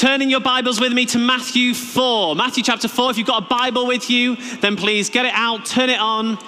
turning your Bibles with me to Matthew 4. Matthew chapter 4. If you've got a Bible with you, then please get it out, turn it on.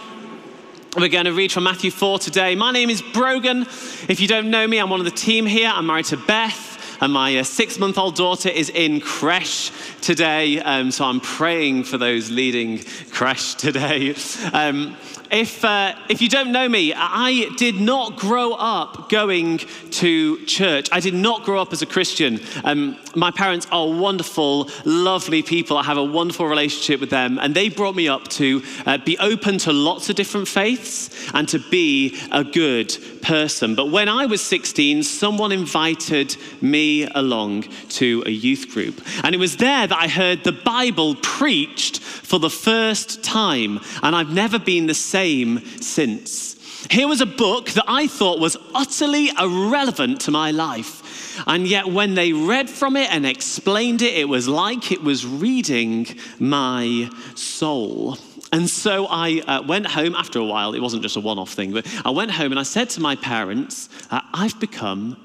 We're going to read from Matthew 4 today. My name is Brogan. If you don't know me, I'm one of the team here. I'm married to Beth, and my uh, six month old daughter is in creche today. Um, so I'm praying for those leading creche today. Um, if, uh, if you don't know me, I did not grow up going to church. I did not grow up as a Christian. Um, my parents are wonderful, lovely people. I have a wonderful relationship with them, and they brought me up to uh, be open to lots of different faiths and to be a good person. But when I was 16, someone invited me along to a youth group, and it was there that I heard the Bible preached for the first time, and I've never been the same since. Here was a book that I thought was utterly irrelevant to my life. And yet, when they read from it and explained it, it was like it was reading my soul. And so I uh, went home after a while. It wasn't just a one off thing, but I went home and I said to my parents, uh, I've become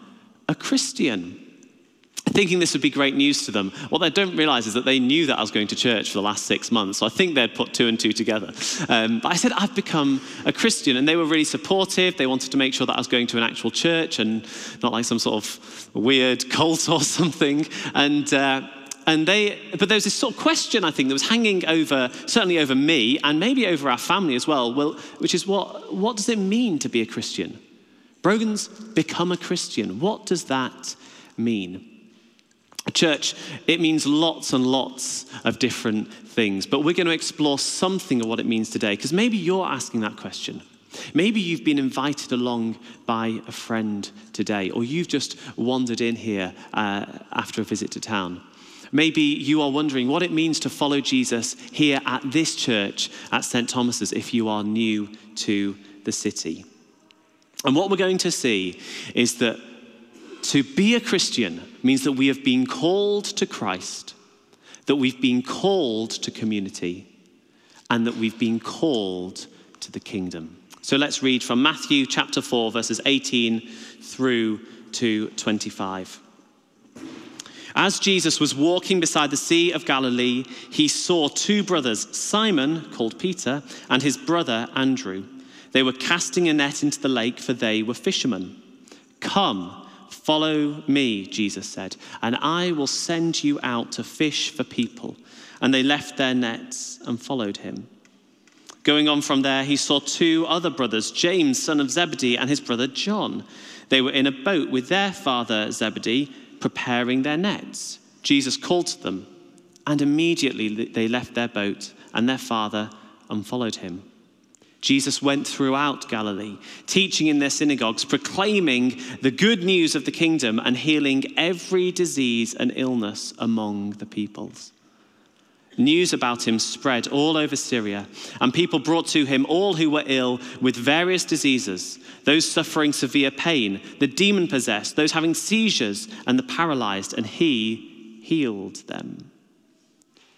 a Christian thinking this would be great news to them. What they don't realize is that they knew that I was going to church for the last six months. So I think they'd put two and two together. Um, but I said, I've become a Christian. And they were really supportive. They wanted to make sure that I was going to an actual church and not like some sort of weird cult or something. And, uh, and they, but there was this sort of question, I think, that was hanging over, certainly over me and maybe over our family as well, well which is what, what does it mean to be a Christian? Brogan's become a Christian. What does that mean? Church, it means lots and lots of different things, but we're going to explore something of what it means today because maybe you're asking that question. Maybe you've been invited along by a friend today, or you've just wandered in here uh, after a visit to town. Maybe you are wondering what it means to follow Jesus here at this church at St. Thomas's if you are new to the city. And what we're going to see is that to be a Christian means that we have been called to Christ, that we've been called to community, and that we've been called to the kingdom. So let's read from Matthew chapter 4, verses 18 through to 25. As Jesus was walking beside the Sea of Galilee, he saw two brothers, Simon, called Peter, and his brother Andrew. They were casting a net into the lake, for they were fishermen. Come, Follow me, Jesus said, and I will send you out to fish for people. And they left their nets and followed him. Going on from there, he saw two other brothers, James, son of Zebedee, and his brother John. They were in a boat with their father Zebedee, preparing their nets. Jesus called to them, and immediately they left their boat and their father and followed him. Jesus went throughout Galilee, teaching in their synagogues, proclaiming the good news of the kingdom, and healing every disease and illness among the peoples. News about him spread all over Syria, and people brought to him all who were ill with various diseases those suffering severe pain, the demon possessed, those having seizures, and the paralyzed, and he healed them.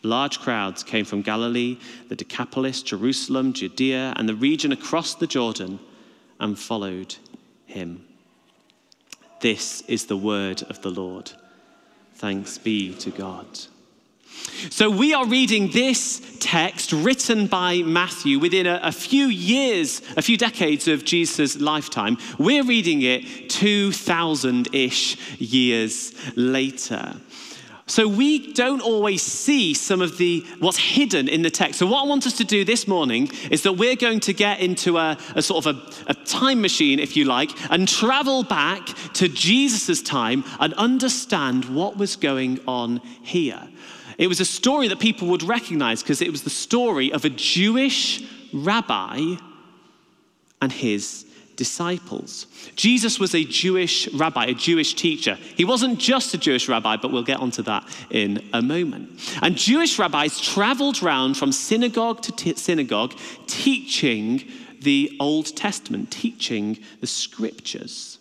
Large crowds came from Galilee, the Decapolis, Jerusalem, Judea, and the region across the Jordan and followed him. This is the word of the Lord. Thanks be to God. So, we are reading this text written by Matthew within a, a few years, a few decades of Jesus' lifetime. We're reading it 2,000 ish years later. So we don't always see some of the what's hidden in the text. So what I want us to do this morning is that we're going to get into a, a sort of a, a, time machine, if you like, and travel back to Jesus' time and understand what was going on here. It was a story that people would recognize because it was the story of a Jewish rabbi and his disciples. Jesus was a Jewish rabbi, a Jewish teacher. He wasn't just a Jewish rabbi, but we'll get onto that in a moment. And Jewish rabbis traveled around from synagogue to t- synagogue teaching the Old Testament, teaching the scriptures.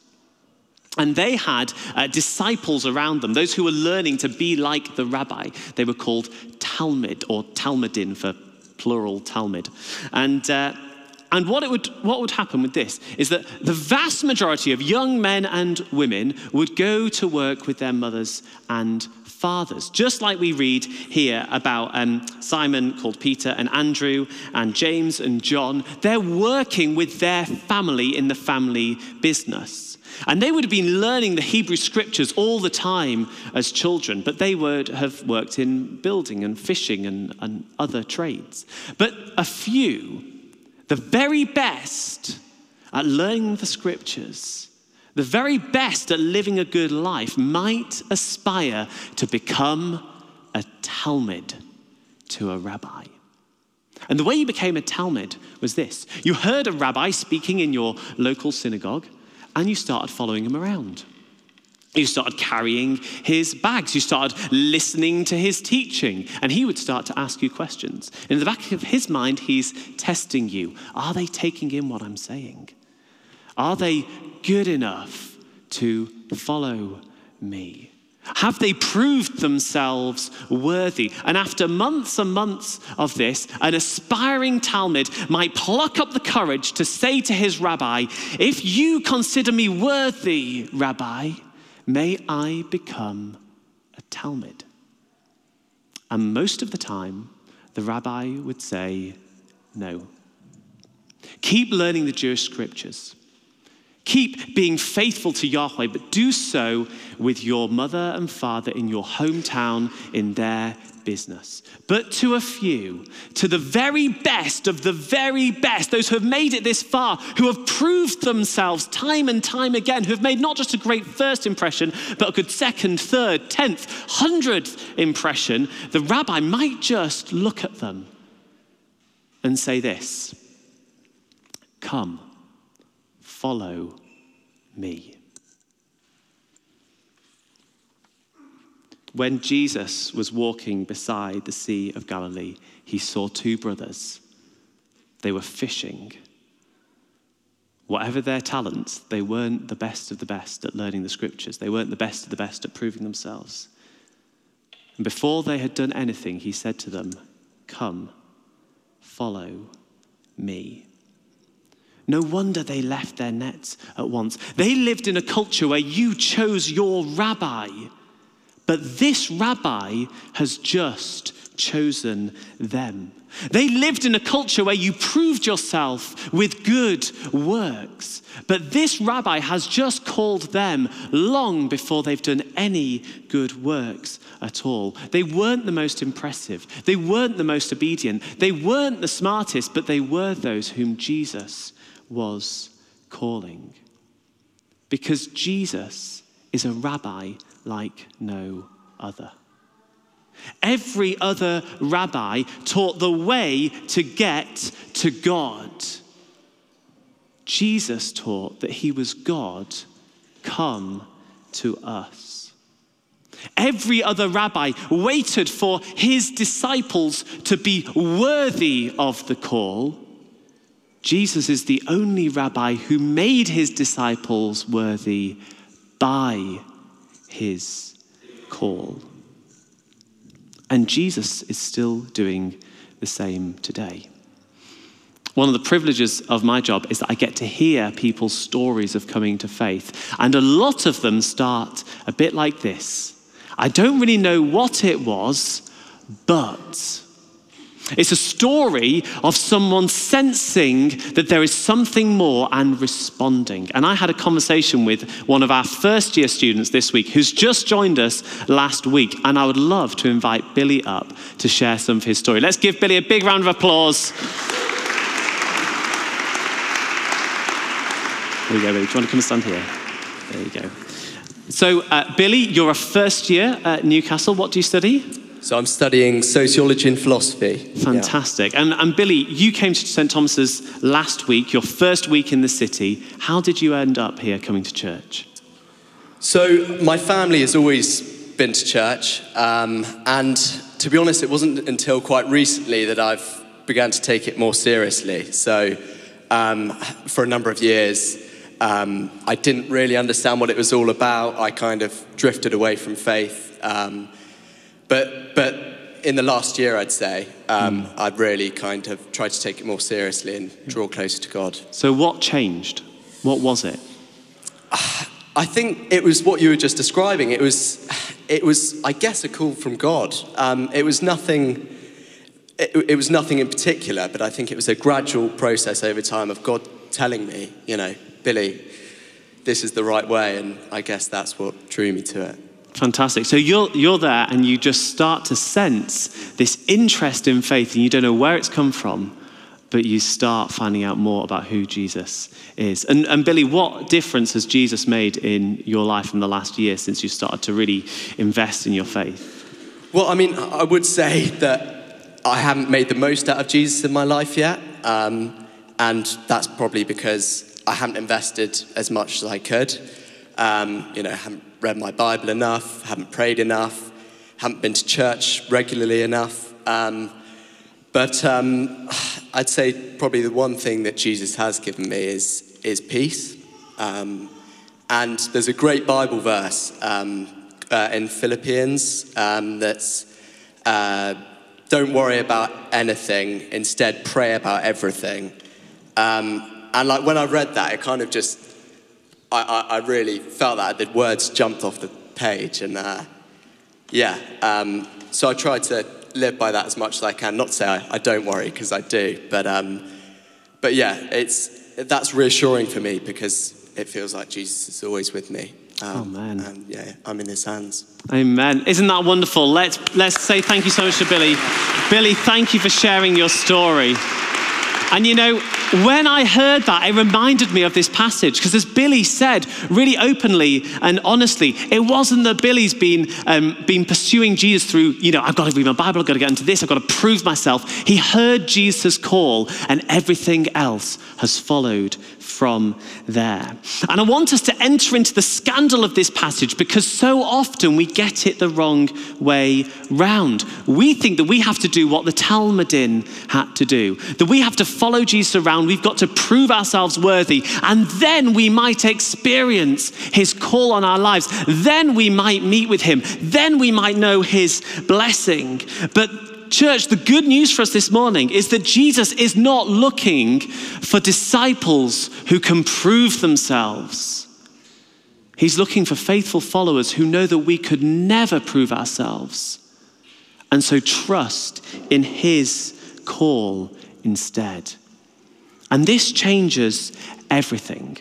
And they had uh, disciples around them, those who were learning to be like the rabbi. They were called Talmid or Talmidim for plural Talmid. And uh, and what, it would, what would happen with this is that the vast majority of young men and women would go to work with their mothers and fathers. Just like we read here about um, Simon called Peter and Andrew and James and John, they're working with their family in the family business. And they would have been learning the Hebrew scriptures all the time as children, but they would have worked in building and fishing and, and other trades. But a few, the very best at learning the scriptures, the very best at living a good life might aspire to become a Talmid to a rabbi. And the way you became a Talmid was this you heard a rabbi speaking in your local synagogue, and you started following him around. You started carrying his bags. You started listening to his teaching. And he would start to ask you questions. In the back of his mind, he's testing you. Are they taking in what I'm saying? Are they good enough to follow me? Have they proved themselves worthy? And after months and months of this, an aspiring Talmid might pluck up the courage to say to his rabbi, If you consider me worthy, rabbi, may I become a Talmid. And most of the time, the rabbi would say, No. Keep learning the Jewish scriptures. Keep being faithful to Yahweh, but do so with your mother and father in your hometown in their business. But to a few, to the very best of the very best, those who have made it this far, who have proved themselves time and time again, who have made not just a great first impression, but a good second, third, tenth, hundredth impression, the rabbi might just look at them and say this Come follow me. When Jesus was walking beside the Sea of Galilee, he saw two brothers. They were fishing. Whatever their talents, they weren't the best of the best at learning the scriptures. They weren't the best of the best at proving themselves. And before they had done anything, he said to them, Come, follow me. No wonder they left their nets at once. They lived in a culture where you chose your rabbi, but this rabbi has just chosen them. They lived in a culture where you proved yourself with good works, but this rabbi has just called them long before they've done any good works at all. They weren't the most impressive, they weren't the most obedient, they weren't the smartest, but they were those whom Jesus was calling. Because Jesus is a rabbi like no other. Every other rabbi taught the way to get to God. Jesus taught that he was God come to us. Every other rabbi waited for his disciples to be worthy of the call. Jesus is the only rabbi who made his disciples worthy by his call. And Jesus is still doing the same today. One of the privileges of my job is that I get to hear people's stories of coming to faith. And a lot of them start a bit like this I don't really know what it was, but. It's a story of someone sensing that there is something more and responding. And I had a conversation with one of our first year students this week who's just joined us last week. And I would love to invite Billy up to share some of his story. Let's give Billy a big round of applause. There you go, Billy. Do you want to come and stand here? There you go. So, uh, Billy, you're a first year at Newcastle. What do you study? So I'm studying sociology and philosophy. Fantastic. Yeah. And, and Billy, you came to St. Thomas's last week, your first week in the city. How did you end up here coming to church? So my family has always been to church. Um, and to be honest, it wasn't until quite recently that I've began to take it more seriously. So um, for a number of years, um, I didn't really understand what it was all about. I kind of drifted away from faith. Um, but, but in the last year, I'd say, um, mm. I've really kind of tried to take it more seriously and draw closer to God. So, what changed? What was it? I think it was what you were just describing. It was, it was, I guess, a call from God. Um, it was nothing. It, it was nothing in particular, but I think it was a gradual process over time of God telling me, you know, Billy, this is the right way, and I guess that's what drew me to it. Fantastic. So you're, you're there and you just start to sense this interest in faith, and you don't know where it's come from, but you start finding out more about who Jesus is. And, and Billy, what difference has Jesus made in your life in the last year since you started to really invest in your faith? Well, I mean, I would say that I haven't made the most out of Jesus in my life yet. Um, and that's probably because I haven't invested as much as I could. Um, you know, haven't read my Bible enough, haven't prayed enough, haven't been to church regularly enough. Um, but um, I'd say probably the one thing that Jesus has given me is, is peace. Um, and there's a great Bible verse um, uh, in Philippians um, that's uh, don't worry about anything, instead, pray about everything. Um, and like when I read that, it kind of just, I, I, I really felt that the words jumped off the page. And uh, yeah, um, so I tried to live by that as much as I can. Not to say I, I don't worry, because I do. But, um, but yeah, it's, that's reassuring for me because it feels like Jesus is always with me. Um, Oh, man. And yeah, I'm in his hands. Amen. Isn't that wonderful? Let's, let's say thank you so much to Billy. Billy, thank you for sharing your story. And you know, when I heard that, it reminded me of this passage because, as Billy said really openly and honestly, it wasn't that Billy's been, um, been pursuing Jesus through, you know, I've got to read my Bible, I've got to get into this, I've got to prove myself. He heard Jesus' call, and everything else has followed from there. And I want us to enter into the scandal of this passage because so often we get it the wrong way round. We think that we have to do what the Talmidim had to do, that we have to follow Jesus around, we've got to prove ourselves worthy, and then we might experience his call on our lives. Then we might meet with him. Then we might know his blessing. But Church, the good news for us this morning is that Jesus is not looking for disciples who can prove themselves. He's looking for faithful followers who know that we could never prove ourselves and so trust in His call instead. And this changes everything.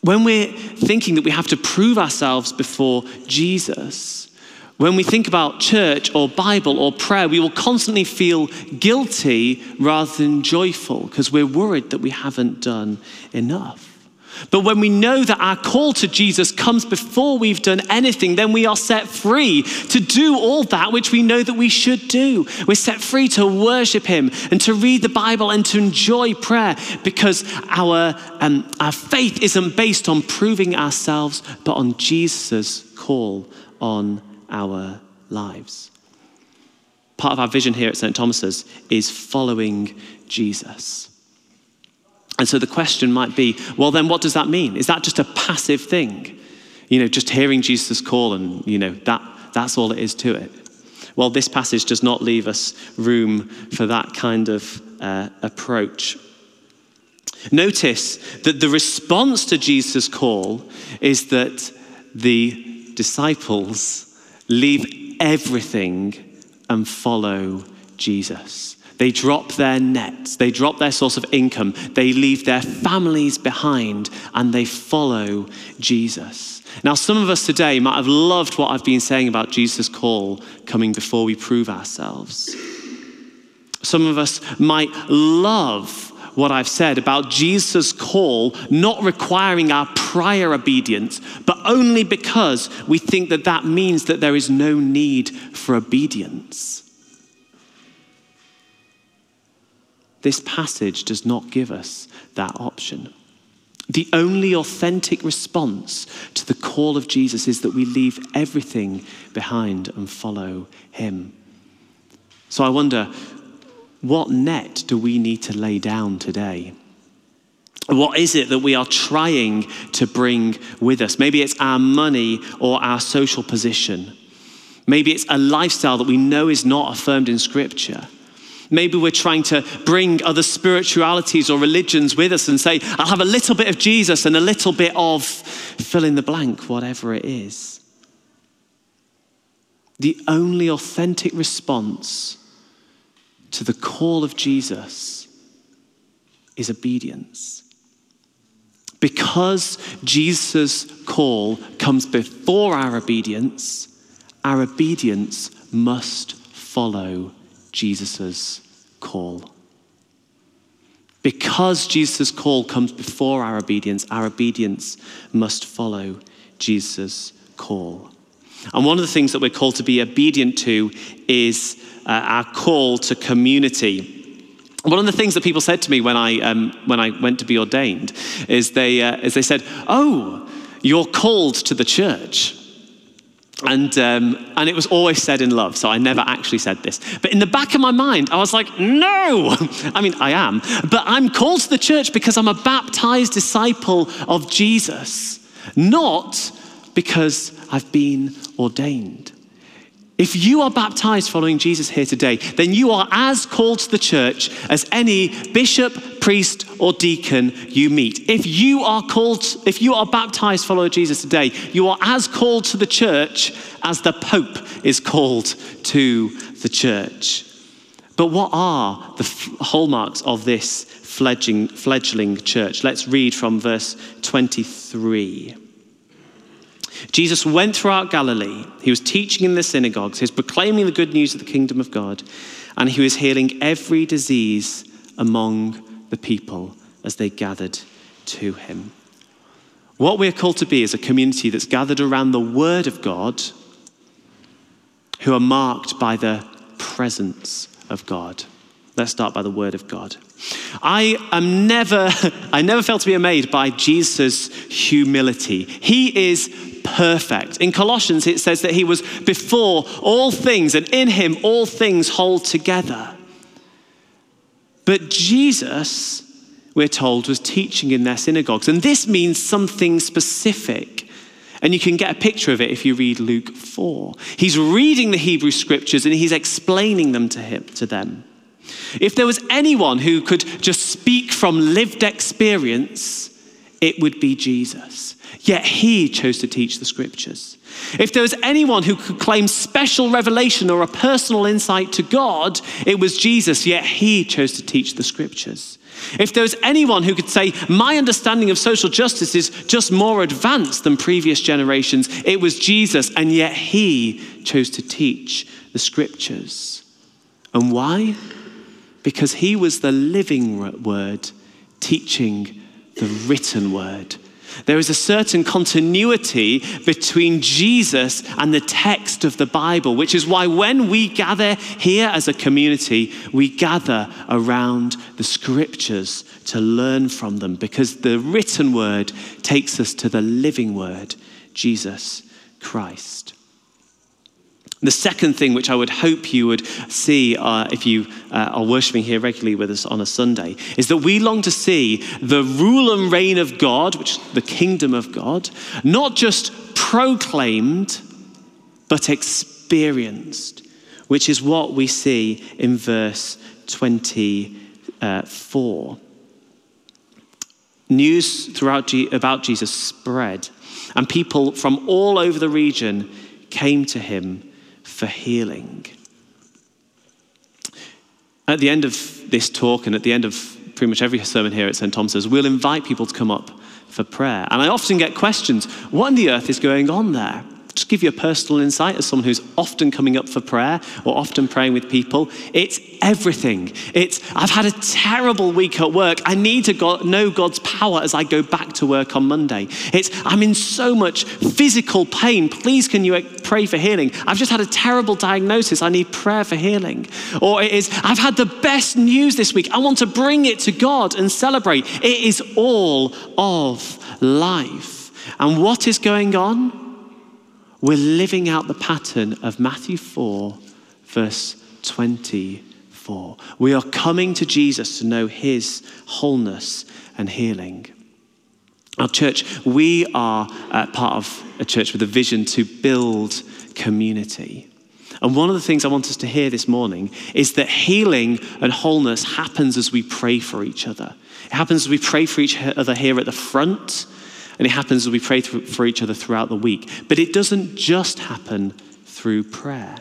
When we're thinking that we have to prove ourselves before Jesus, when we think about church or Bible or prayer, we will constantly feel guilty rather than joyful because we're worried that we haven't done enough. But when we know that our call to Jesus comes before we've done anything, then we are set free to do all that which we know that we should do. We're set free to worship Him and to read the Bible and to enjoy prayer because our, um, our faith isn't based on proving ourselves, but on Jesus' call on our lives. Part of our vision here at St. Thomas's is following Jesus. And so the question might be well, then what does that mean? Is that just a passive thing? You know, just hearing Jesus' call and, you know, that, that's all it is to it. Well, this passage does not leave us room for that kind of uh, approach. Notice that the response to Jesus' call is that the disciples leave everything and follow Jesus. They drop their nets, they drop their source of income, they leave their families behind, and they follow Jesus. Now, some of us today might have loved what I've been saying about Jesus' call coming before we prove ourselves. Some of us might love what I've said about Jesus' call not requiring our prior obedience, but only because we think that that means that there is no need for obedience. This passage does not give us that option. The only authentic response to the call of Jesus is that we leave everything behind and follow him. So I wonder, what net do we need to lay down today? What is it that we are trying to bring with us? Maybe it's our money or our social position. Maybe it's a lifestyle that we know is not affirmed in Scripture. Maybe we're trying to bring other spiritualities or religions with us and say, I'll have a little bit of Jesus and a little bit of fill in the blank, whatever it is. The only authentic response to the call of Jesus is obedience. Because Jesus' call comes before our obedience, our obedience must follow Jesus' call. Because Jesus' call comes before our obedience, our obedience must follow Jesus' call. And one of the things that we're called to be obedient to is uh, our call to community. One of the things that people said to me when I, um, when I went to be ordained is they, uh, is they said, Oh, you're called to the church. And, um, and it was always said in love, so I never actually said this. But in the back of my mind, I was like, no! I mean, I am, but I'm called to the church because I'm a baptized disciple of Jesus, not because I've been ordained. If you are baptized following Jesus here today, then you are as called to the church as any bishop, priest, or deacon you meet. If you are called, if you are baptized following Jesus today, you are as called to the church as the Pope is called to the church. But what are the hallmarks of this fledgling, fledgling church? Let's read from verse 23. Jesus went throughout Galilee. He was teaching in the synagogues, he was proclaiming the good news of the kingdom of God, and he was healing every disease among the people as they gathered to him. What we're called to be is a community that's gathered around the Word of God, who are marked by the presence of God. Let's start by the Word of God. I am never, I never felt to be amazed by Jesus' humility. He is perfect. In Colossians, it says that he was before all things, and in him all things hold together. But Jesus, we're told, was teaching in their synagogues. And this means something specific. And you can get a picture of it if you read Luke 4. He's reading the Hebrew scriptures and he's explaining them to, him, to them. If there was anyone who could just speak from lived experience, it would be Jesus. Yet he chose to teach the scriptures. If there was anyone who could claim special revelation or a personal insight to God, it was Jesus, yet he chose to teach the scriptures. If there was anyone who could say, My understanding of social justice is just more advanced than previous generations, it was Jesus, and yet he chose to teach the scriptures. And why? Because he was the living word teaching the written word. There is a certain continuity between Jesus and the text of the Bible, which is why when we gather here as a community, we gather around the scriptures to learn from them, because the written word takes us to the living word, Jesus Christ. The second thing, which I would hope you would see uh, if you uh, are worshiping here regularly with us on a Sunday, is that we long to see the rule and reign of God, which is the kingdom of God, not just proclaimed, but experienced, which is what we see in verse 24. News throughout about Jesus spread, and people from all over the region came to him for healing. At the end of this talk and at the end of pretty much every sermon here at St. Thomas's, we'll invite people to come up for prayer. And I often get questions what on the earth is going on there? Just give you a personal insight as someone who's often coming up for prayer or often praying with people. It's everything. It's, I've had a terrible week at work. I need to go, know God's power as I go back to work on Monday. It's, I'm in so much physical pain. Please, can you uh, pray for healing? I've just had a terrible diagnosis. I need prayer for healing. Or it is, I've had the best news this week. I want to bring it to God and celebrate. It is all of life. And what is going on? We're living out the pattern of Matthew 4, verse 24. We are coming to Jesus to know his wholeness and healing. Our church, we are uh, part of a church with a vision to build community. And one of the things I want us to hear this morning is that healing and wholeness happens as we pray for each other. It happens as we pray for each other here at the front and it happens as we pray for each other throughout the week. But it doesn't just happen through prayer.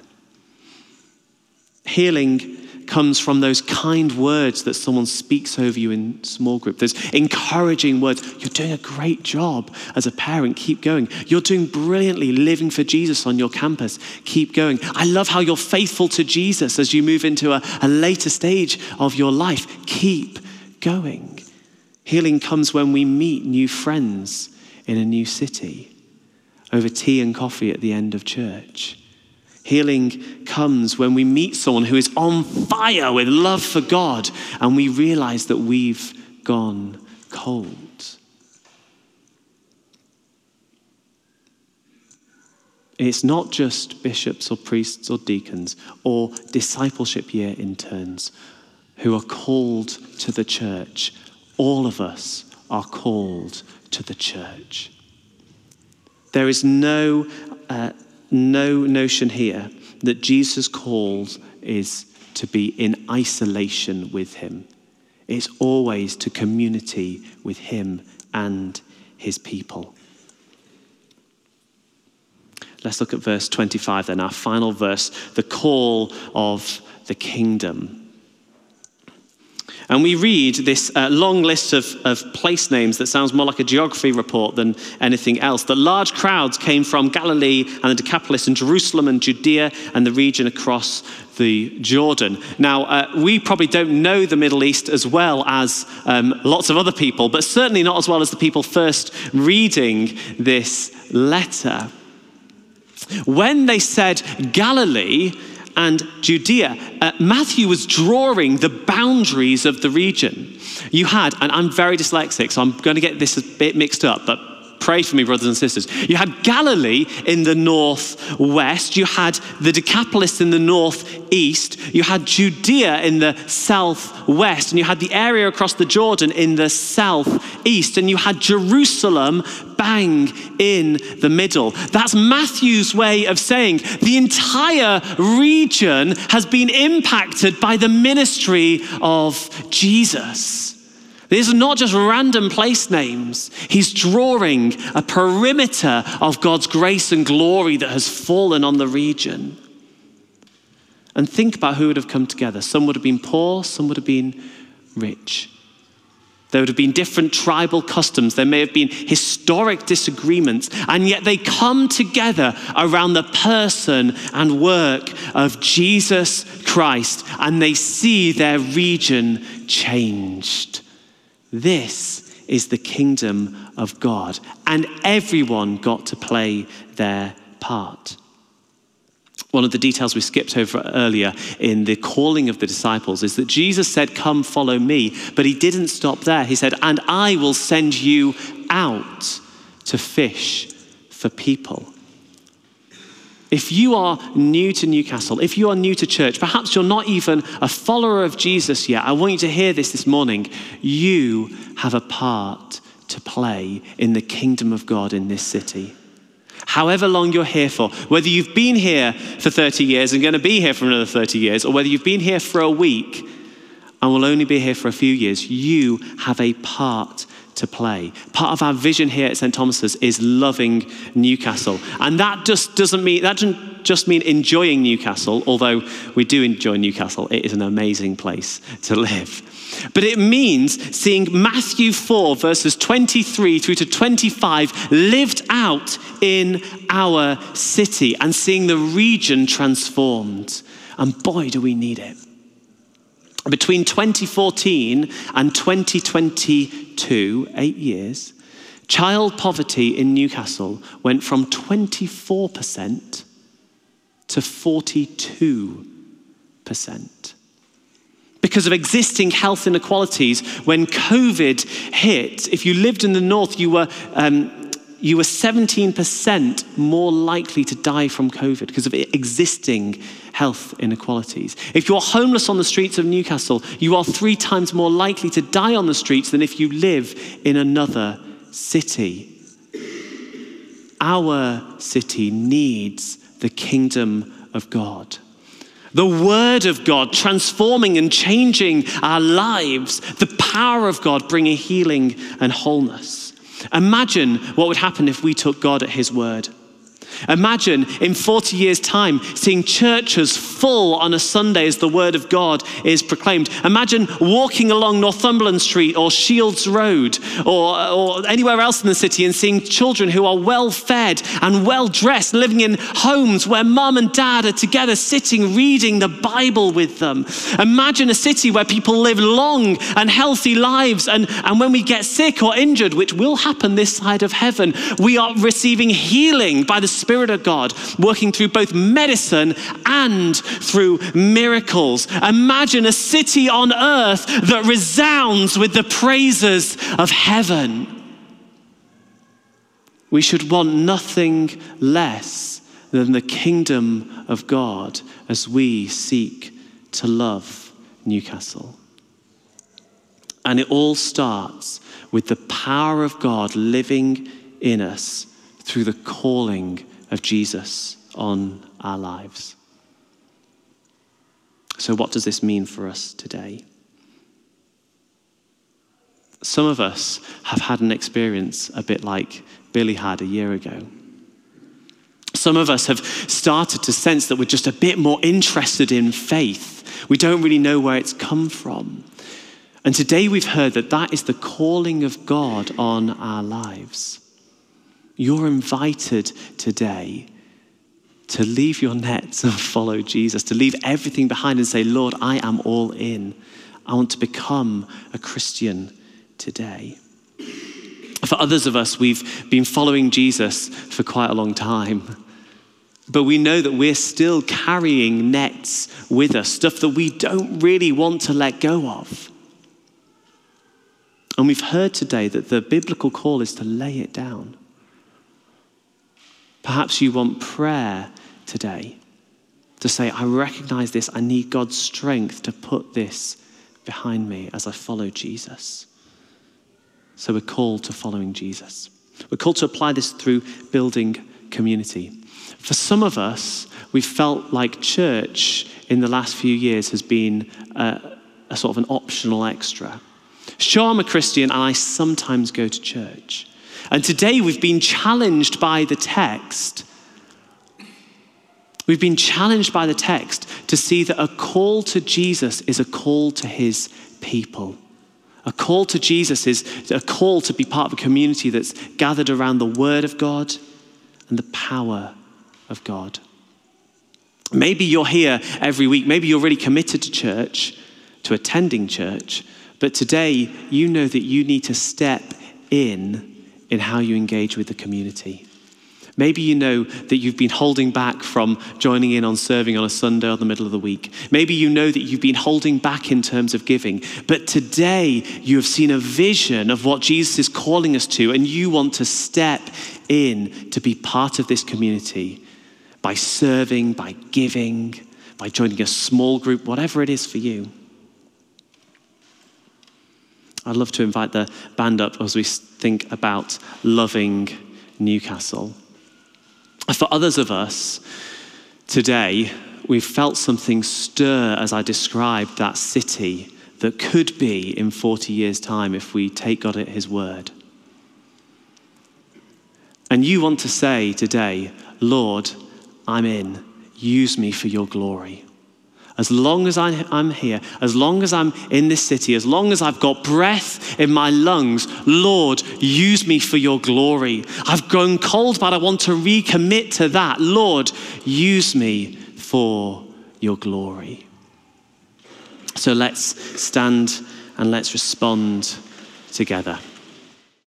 Healing comes from those kind words that someone speaks over you in small group. Those encouraging words. You're doing a great job as a parent. Keep going. You're doing brilliantly living for Jesus on your campus. Keep going. I love how you're faithful to Jesus as you move into a, a later stage of your life. Keep going. Healing comes when we meet new friends in a new city over tea and coffee at the end of church. Healing comes when we meet someone who is on fire with love for God and we realize that we've gone cold. It's not just bishops or priests or deacons or discipleship year interns who are called to the church. All of us are called to the church. There is no uh, no notion here that Jesus' calls is to be in isolation with him. It's always to community with him and his people. Let's look at verse 25 then, our final verse, the call of the kingdom. And we read this uh, long list of, of place names that sounds more like a geography report than anything else. That large crowds came from Galilee and the Decapolis and Jerusalem and Judea and the region across the Jordan. Now, uh, we probably don't know the Middle East as well as um, lots of other people, but certainly not as well as the people first reading this letter. When they said Galilee, and Judea, uh, Matthew was drawing the boundaries of the region. You had, and I'm very dyslexic, so I'm going to get this a bit mixed up, but pray for me, brothers and sisters. You had Galilee in the northwest, you had the Decapolis in the northeast, you had Judea in the southwest, and you had the area across the Jordan in the southeast, and you had Jerusalem bang in the middle. That's Matthew's way of saying the entire region has been impacted by the ministry of Jesus. These are not just random place names. He's drawing a perimeter of God's grace and glory that has fallen on the region. And think about who would have come together. Some would have been poor, some would have been rich. There would have been different tribal customs. There may have been historic disagreements, and yet they come together around the person and work of Jesus Christ, and they see their region changed. This is the kingdom of God, and everyone got to play their part. One of the details we skipped over earlier in the calling of the disciples is that Jesus said, Come, follow me. But he didn't stop there. He said, And I will send you out to fish for people. If you are new to Newcastle, if you are new to church, perhaps you're not even a follower of Jesus yet, I want you to hear this this morning. You have a part to play in the kingdom of God in this city. However long you're here for, whether you've been here for 30 years and going to be here for another 30 years, or whether you've been here for a week and will only be here for a few years, you have a part to play. Part of our vision here at St. Thomas's is loving Newcastle. And that just doesn't mean, that doesn't just mean enjoying Newcastle, although we do enjoy Newcastle. It is an amazing place to live. But it means seeing Matthew 4, verses 23 through to 25, lived out in our city and seeing the region transformed. And boy, do we need it. Between 2014 and 2022, eight years, child poverty in Newcastle went from 24% to 42%. Because of existing health inequalities, when COVID hit, if you lived in the north, you were um, you were 17% more likely to die from COVID because of existing health inequalities. If you're homeless on the streets of Newcastle, you are three times more likely to die on the streets than if you live in another city. Our city needs the kingdom of God. The Word of God transforming and changing our lives, the power of God bringing healing and wholeness. Imagine what would happen if we took God at His word. Imagine in 40 years' time seeing churches full on a Sunday as the Word of God is proclaimed. Imagine walking along Northumberland Street or Shields Road or, or anywhere else in the city and seeing children who are well fed and well dressed, living in homes where mum and dad are together, sitting, reading the Bible with them. Imagine a city where people live long and healthy lives, and, and when we get sick or injured, which will happen this side of heaven, we are receiving healing by the Spirit of God, working through both medicine and through miracles. Imagine a city on earth that resounds with the praises of heaven. We should want nothing less than the kingdom of God as we seek to love Newcastle. And it all starts with the power of God living in us through the calling of Jesus on our lives. So, what does this mean for us today? Some of us have had an experience a bit like Billy had a year ago. Some of us have started to sense that we're just a bit more interested in faith. We don't really know where it's come from. And today we've heard that that is the calling of God on our lives. You're invited today to leave your nets and follow Jesus, to leave everything behind and say, Lord, I am all in. I want to become a Christian today. For others of us, we've been following Jesus for quite a long time. But we know that we're still carrying nets with us, stuff that we don't really want to let go of. And we've heard today that the biblical call is to lay it down. Perhaps you want prayer today to say, I recognize this. I need God's strength to put this behind me as I follow Jesus. So we're called to following Jesus. We're called to apply this through building community. For some of us, we've felt like church in the last few years has been a, a sort of an optional extra. Sure, I'm a Christian and I sometimes go to church. And today we've been challenged by the text. We've been challenged by the text to see that a call to Jesus is a call to his people. A call to Jesus is a call to be part of a community that's gathered around the Word of God and the power of God. Maybe you're here every week. Maybe you're really committed to church, to attending church. But today, you know that you need to step in in how you engage with the community. Maybe you know that you've been holding back from joining in on serving on a Sunday or the middle of the week. Maybe you know that you've been holding back in terms of giving. But today you have seen a vision of what Jesus is calling us to, and you want to step in to be part of this community by serving, by giving, by joining a small group, whatever it is for you. I'd love to invite the band up as we think about loving Newcastle. For others of us today, we've felt something stir as I described that city that could be in 40 years' time if we take God at His word. And you want to say today, Lord, I'm in. Use me for your glory. As long as I'm here, as long as I'm in this city, as long as I've got breath in my lungs, Lord, use me for your glory. I've grown cold, but I want to recommit to that. Lord, use me for your glory. So let's stand and let's respond together.